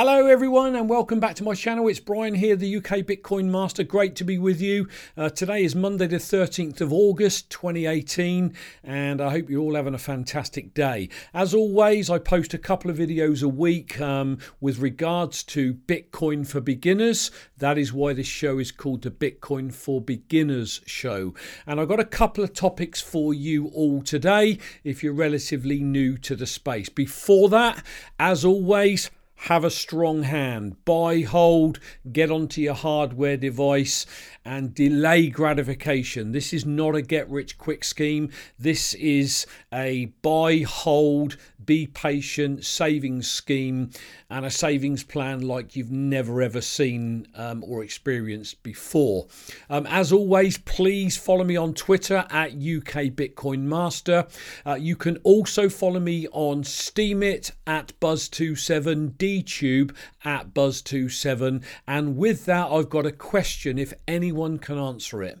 Hello, everyone, and welcome back to my channel. It's Brian here, the UK Bitcoin Master. Great to be with you. Uh, today is Monday, the 13th of August, 2018, and I hope you're all having a fantastic day. As always, I post a couple of videos a week um, with regards to Bitcoin for beginners. That is why this show is called the Bitcoin for Beginners show. And I've got a couple of topics for you all today if you're relatively new to the space. Before that, as always, have a strong hand, buy, hold, get onto your hardware device, and delay gratification. This is not a get rich quick scheme. This is a buy, hold, be patient savings scheme and a savings plan like you've never ever seen um, or experienced before. Um, as always, please follow me on Twitter at UK Bitcoin Master. Uh, you can also follow me on Steemit at Buzz27, DTube at Buzz27. And with that, I've got a question if anyone can answer it.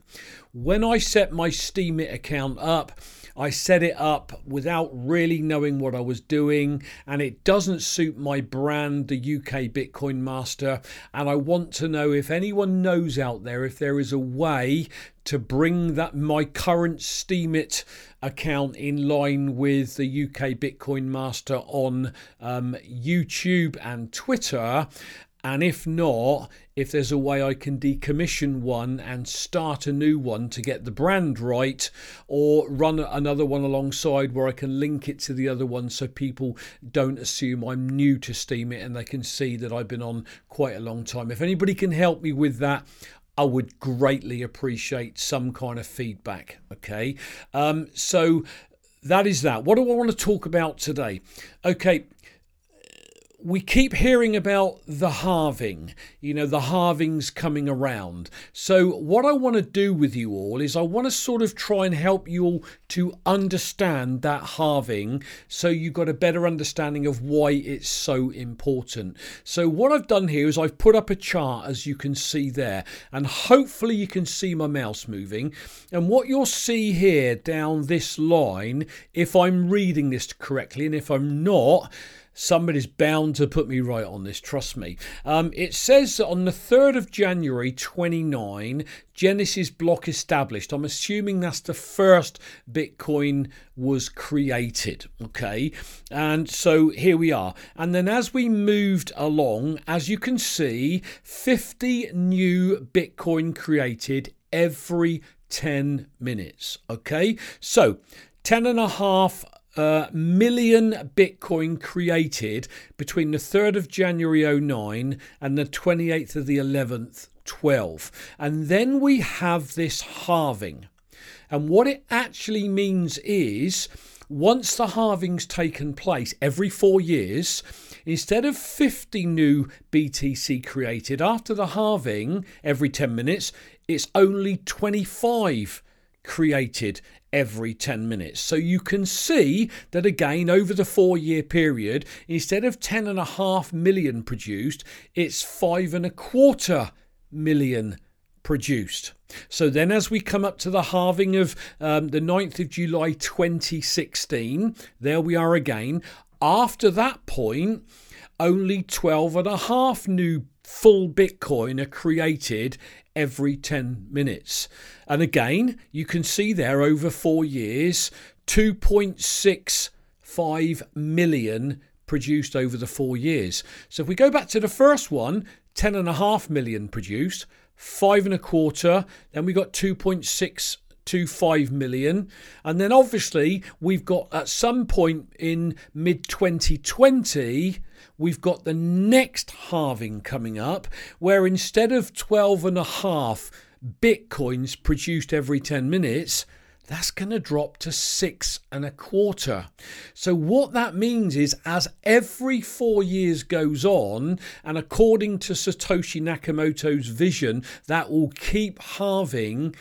When I set my Steemit account up, I set it up without really knowing what I was doing, and it doesn't suit my brand, the UK Bitcoin Master. And I want to know if anyone knows out there if there is a way to bring that my current Steemit account in line with the UK Bitcoin Master on um, YouTube and Twitter and if not, if there's a way I can decommission one and start a new one to get the brand right, or run another one alongside where I can link it to the other one so people don't assume I'm new to Steemit and they can see that I've been on quite a long time. If anybody can help me with that, I would greatly appreciate some kind of feedback. Okay. Um, so that is that. What do I want to talk about today? Okay we keep hearing about the halving, you know, the halvings coming around. So, what I want to do with you all is I want to sort of try and help you all to understand that halving so you've got a better understanding of why it's so important. So, what I've done here is I've put up a chart as you can see there, and hopefully, you can see my mouse moving. And what you'll see here down this line, if I'm reading this correctly, and if I'm not, Somebody's bound to put me right on this, trust me. Um, it says that on the 3rd of January 29, Genesis block established. I'm assuming that's the first Bitcoin was created. Okay. And so here we are. And then as we moved along, as you can see, 50 new Bitcoin created every 10 minutes. Okay. So 10 and a half uh, million Bitcoin created between the 3rd of January 09 and the 28th of the 11th 12. And then we have this halving. And what it actually means is once the halving's taken place every four years, instead of 50 new BTC created after the halving every 10 minutes, it's only 25 created every 10 minutes. So you can see that again over the four year period, instead of 10.5 million produced, it's five and a quarter million produced. So then, as we come up to the halving of um, the 9th of July 2016, there we are again. After that point, only 12 and a half new full Bitcoin are created every 10 minutes. And again, you can see there over four years, 2.65 million produced over the four years. So if we go back to the first one, 10.5 million produced, five and a quarter, then we got 2.6 to 5 million. And then obviously, we've got at some point in mid 2020, we've got the next halving coming up, where instead of 12 and a half bitcoins produced every 10 minutes, that's going to drop to six and a quarter. So, what that means is, as every four years goes on, and according to Satoshi Nakamoto's vision, that will keep halving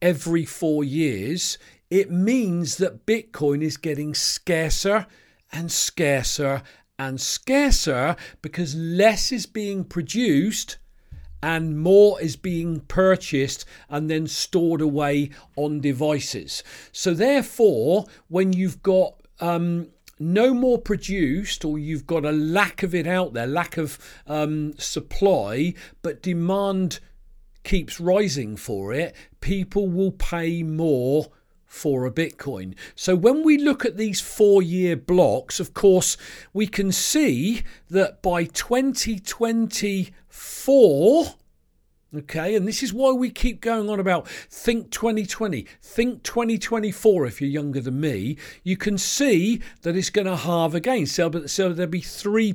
every four years, it means that Bitcoin is getting scarcer and scarcer and scarcer because less is being produced and more is being purchased and then stored away on devices. So, therefore, when you've got um, no more produced, or you've got a lack of it out there, lack of um, supply, but demand keeps rising for it, people will pay more for a Bitcoin. So when we look at these four year blocks, of course, we can see that by 2024, Okay, and this is why we keep going on about think 2020, think 2024 if you're younger than me. You can see that it's going to halve again. So, so there'll be 3.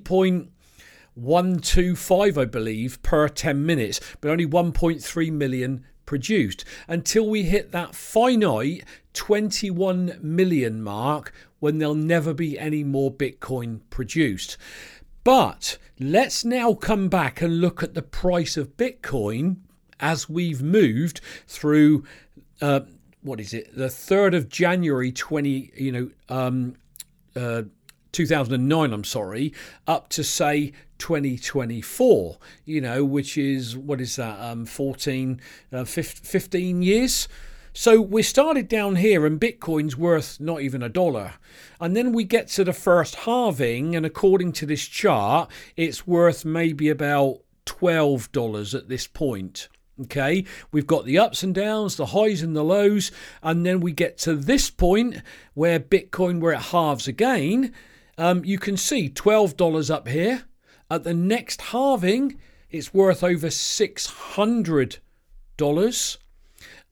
125, I believe, per 10 minutes, but only 1.3 million produced until we hit that finite 21 million mark when there'll never be any more Bitcoin produced. But let's now come back and look at the price of Bitcoin as we've moved through. Uh, what is it? The third of January, twenty. You know, um, uh, 2009, I'm sorry, up to say 2024, you know, which is, what is that, um, 14, uh, 15 years? So we started down here and Bitcoin's worth not even a dollar. And then we get to the first halving, and according to this chart, it's worth maybe about $12 at this point. Okay, we've got the ups and downs, the highs and the lows, and then we get to this point where Bitcoin, where it halves again, um, you can see $12 up here. At the next halving, it's worth over $600.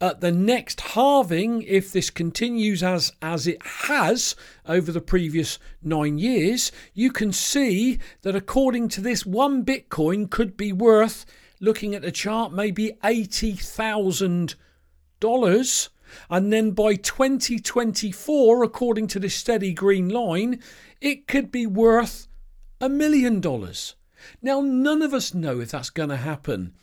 At the next halving, if this continues as, as it has over the previous nine years, you can see that according to this, one Bitcoin could be worth, looking at the chart, maybe $80,000. And then by 2024, according to this steady green line, it could be worth a million dollars. Now, none of us know if that's going to happen.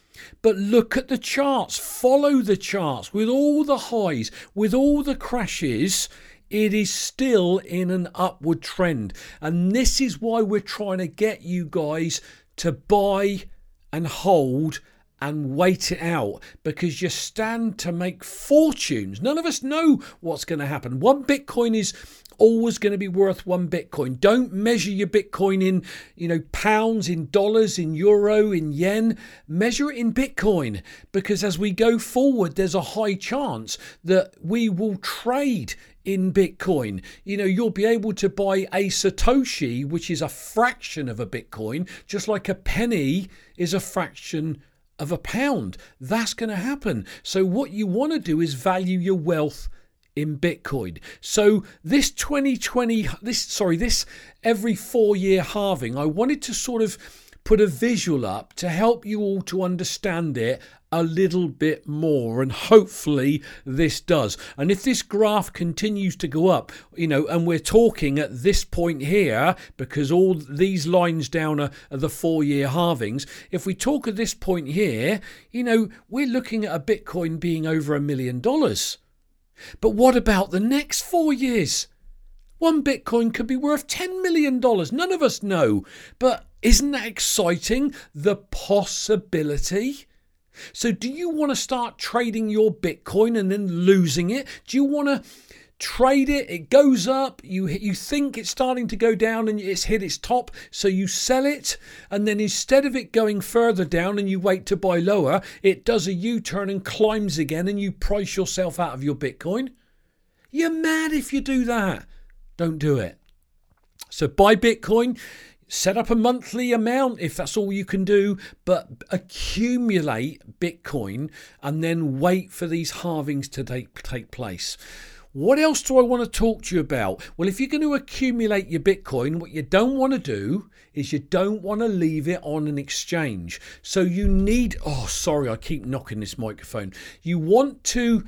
But look at the charts, follow the charts with all the highs, with all the crashes. It is still in an upward trend. And this is why we're trying to get you guys to buy and hold and wait it out because you stand to make fortunes. None of us know what's going to happen. One Bitcoin is always going to be worth one Bitcoin. Don't measure your Bitcoin in, you know, pounds, in dollars, in euro, in yen. Measure it in Bitcoin because as we go forward, there's a high chance that we will trade in Bitcoin. You know, you'll be able to buy a Satoshi, which is a fraction of a Bitcoin, just like a penny is a fraction of a pound. That's going to happen. So, what you want to do is value your wealth in Bitcoin. So this 2020 this sorry this every 4 year halving I wanted to sort of put a visual up to help you all to understand it a little bit more and hopefully this does and if this graph continues to go up you know and we're talking at this point here because all these lines down are, are the four year halvings if we talk at this point here you know we're looking at a bitcoin being over a million dollars but what about the next four years? One Bitcoin could be worth $10 million. None of us know. But isn't that exciting? The possibility? So, do you want to start trading your Bitcoin and then losing it? Do you want to trade it? It goes up. You you think it's starting to go down and it's hit its top, so you sell it, and then instead of it going further down and you wait to buy lower, it does a U-turn and climbs again, and you price yourself out of your Bitcoin. You're mad if you do that. Don't do it. So buy Bitcoin set up a monthly amount if that's all you can do, but accumulate Bitcoin and then wait for these halvings to take, take place. What else do I want to talk to you about? Well, if you're going to accumulate your Bitcoin, what you don't want to do is you don't want to leave it on an exchange. So you need, oh, sorry, I keep knocking this microphone. You want to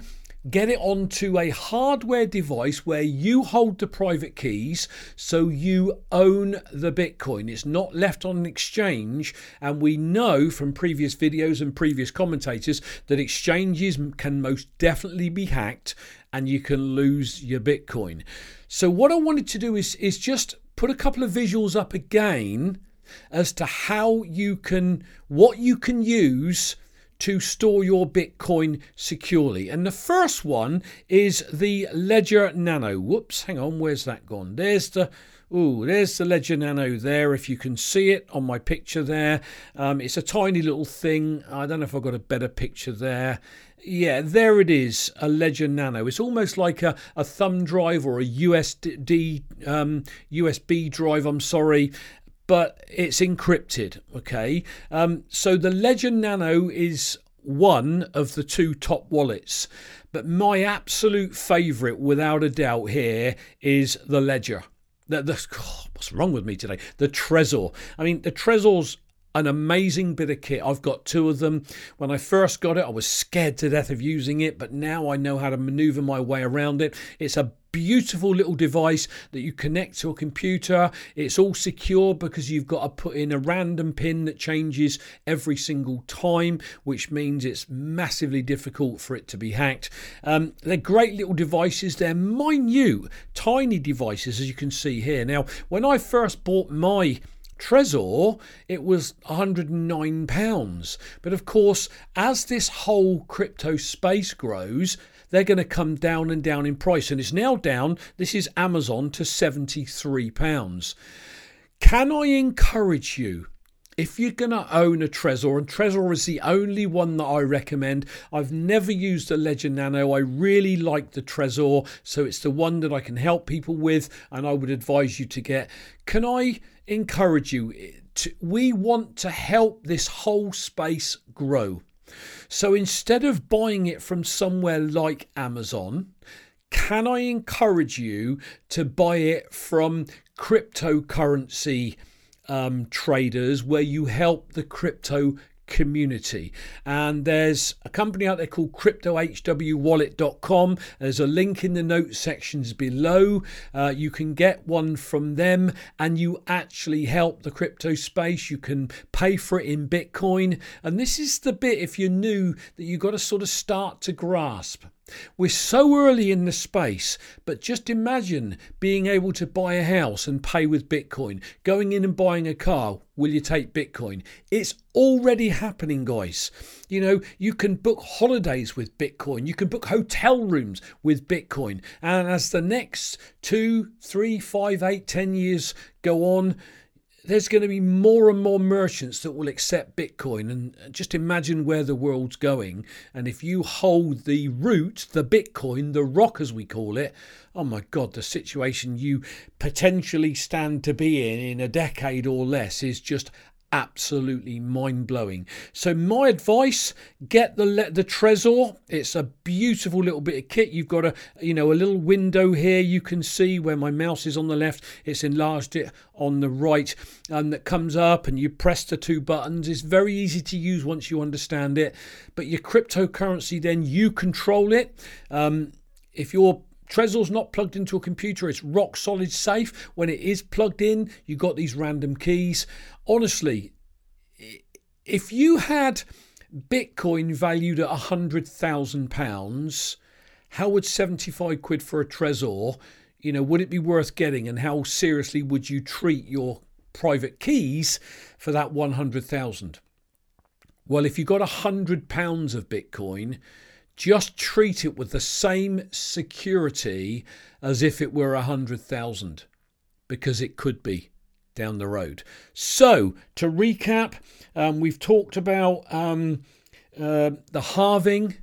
get it onto a hardware device where you hold the private keys so you own the Bitcoin. It's not left on an exchange. And we know from previous videos and previous commentators that exchanges can most definitely be hacked and you can lose your Bitcoin. So, what I wanted to do is, is just put a couple of visuals up again as to how you can, what you can use to store your Bitcoin securely. And the first one is the Ledger Nano. Whoops, hang on, where's that gone? There's the Ooh, there's the Ledger Nano there. If you can see it on my picture there, um, it's a tiny little thing. I don't know if I've got a better picture there. Yeah, there it is, a Ledger Nano. It's almost like a, a thumb drive or a USD um, USB drive. I'm sorry, but it's encrypted. Okay, um, so the Ledger Nano is one of the two top wallets, but my absolute favourite, without a doubt, here is the Ledger. The, the oh, what's wrong with me today? The Trezor. I mean, the Trezor's an amazing bit of kit. I've got two of them. When I first got it, I was scared to death of using it, but now I know how to maneuver my way around it. It's a beautiful little device that you connect to a computer. It's all secure because you've got to put in a random pin that changes every single time, which means it's massively difficult for it to be hacked. Um, they're great little devices. They're minute, tiny devices, as you can see here. Now, when I first bought my Trezor, it was £109. But of course, as this whole crypto space grows, they're going to come down and down in price. And it's now down, this is Amazon, to £73. Can I encourage you? If you're going to own a Trezor, and Trezor is the only one that I recommend, I've never used a Ledger Nano. I really like the Trezor, so it's the one that I can help people with, and I would advise you to get. Can I encourage you? Eh, to, we want to help this whole space grow. So instead of buying it from somewhere like Amazon, can I encourage you to buy it from cryptocurrency um, traders where you help the crypto community. And there's a company out there called cryptohwwallet.com. There's a link in the notes sections below. Uh, you can get one from them and you actually help the crypto space. You can pay for it in Bitcoin. And this is the bit, if you're new, that you've got to sort of start to grasp. We're so early in the space, but just imagine being able to buy a house and pay with Bitcoin, going in and buying a car. Will you take Bitcoin? It's already happening, guys. You know, you can book holidays with Bitcoin, you can book hotel rooms with Bitcoin. And as the next two, three, five, eight, ten years go on, there's going to be more and more merchants that will accept Bitcoin. And just imagine where the world's going. And if you hold the root, the Bitcoin, the rock as we call it, oh my God, the situation you potentially stand to be in in a decade or less is just absolutely mind blowing. So my advice: get the the Trezor. It's a beautiful little bit of kit. You've got a you know a little window here. You can see where my mouse is on the left. It's enlarged it on the right, and um, that comes up, and you press the two buttons. It's very easy to use once you understand it. But your cryptocurrency, then you control it. Um, if you're Trezor's not plugged into a computer, it's rock solid safe. When it is plugged in, you've got these random keys. Honestly, if you had Bitcoin valued at £100,000, how would 75 quid for a Trezor, you know, would it be worth getting? And how seriously would you treat your private keys for that 100,000? Well, if you've got a hundred pounds of Bitcoin, just treat it with the same security as if it were a hundred thousand, because it could be down the road. So, to recap, um, we've talked about um, uh, the halving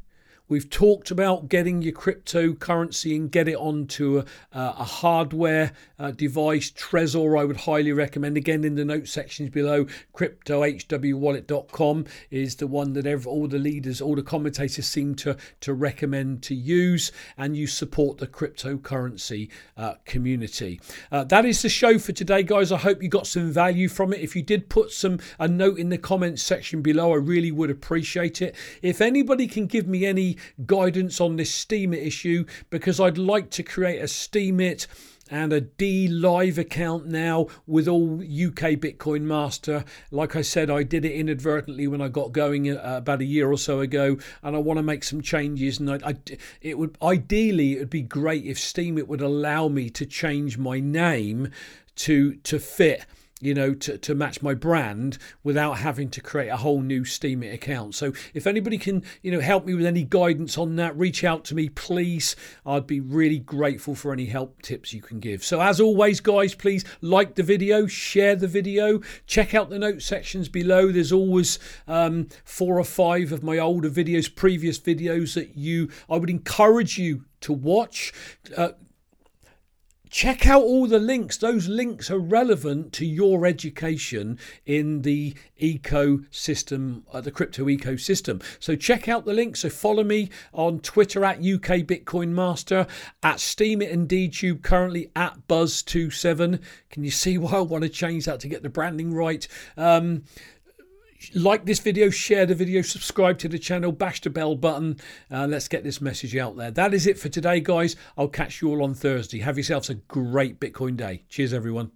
We've talked about getting your cryptocurrency and get it onto a, a hardware uh, device. Trezor, I would highly recommend. Again, in the note sections below, cryptohwwallet.com is the one that every, all the leaders, all the commentators seem to, to recommend to use, and you support the cryptocurrency uh, community. Uh, that is the show for today, guys. I hope you got some value from it. If you did put some a note in the comments section below, I really would appreciate it. If anybody can give me any guidance on this Steemit issue because I'd like to create a Steemit and a DLive account now with all UK Bitcoin Master. Like I said, I did it inadvertently when I got going uh, about a year or so ago, and I want to make some changes. And I, I, it would ideally it would be great if Steemit would allow me to change my name to to fit you know, to, to match my brand without having to create a whole new Steemit account. So if anybody can, you know, help me with any guidance on that, reach out to me, please. I'd be really grateful for any help tips you can give. So as always, guys, please like the video, share the video, check out the note sections below. There's always um, four or five of my older videos, previous videos that you, I would encourage you to watch. Uh, check out all the links. Those links are relevant to your education in the ecosystem, uh, the crypto ecosystem. So check out the links. So follow me on Twitter at UK Bitcoin Master, at Steemit and DTube, currently at Buzz27. Can you see why I want to change that to get the branding right? Um, like this video, share the video, subscribe to the channel, bash the bell button. Uh, let's get this message out there. That is it for today, guys. I'll catch you all on Thursday. Have yourselves a great Bitcoin day. Cheers, everyone.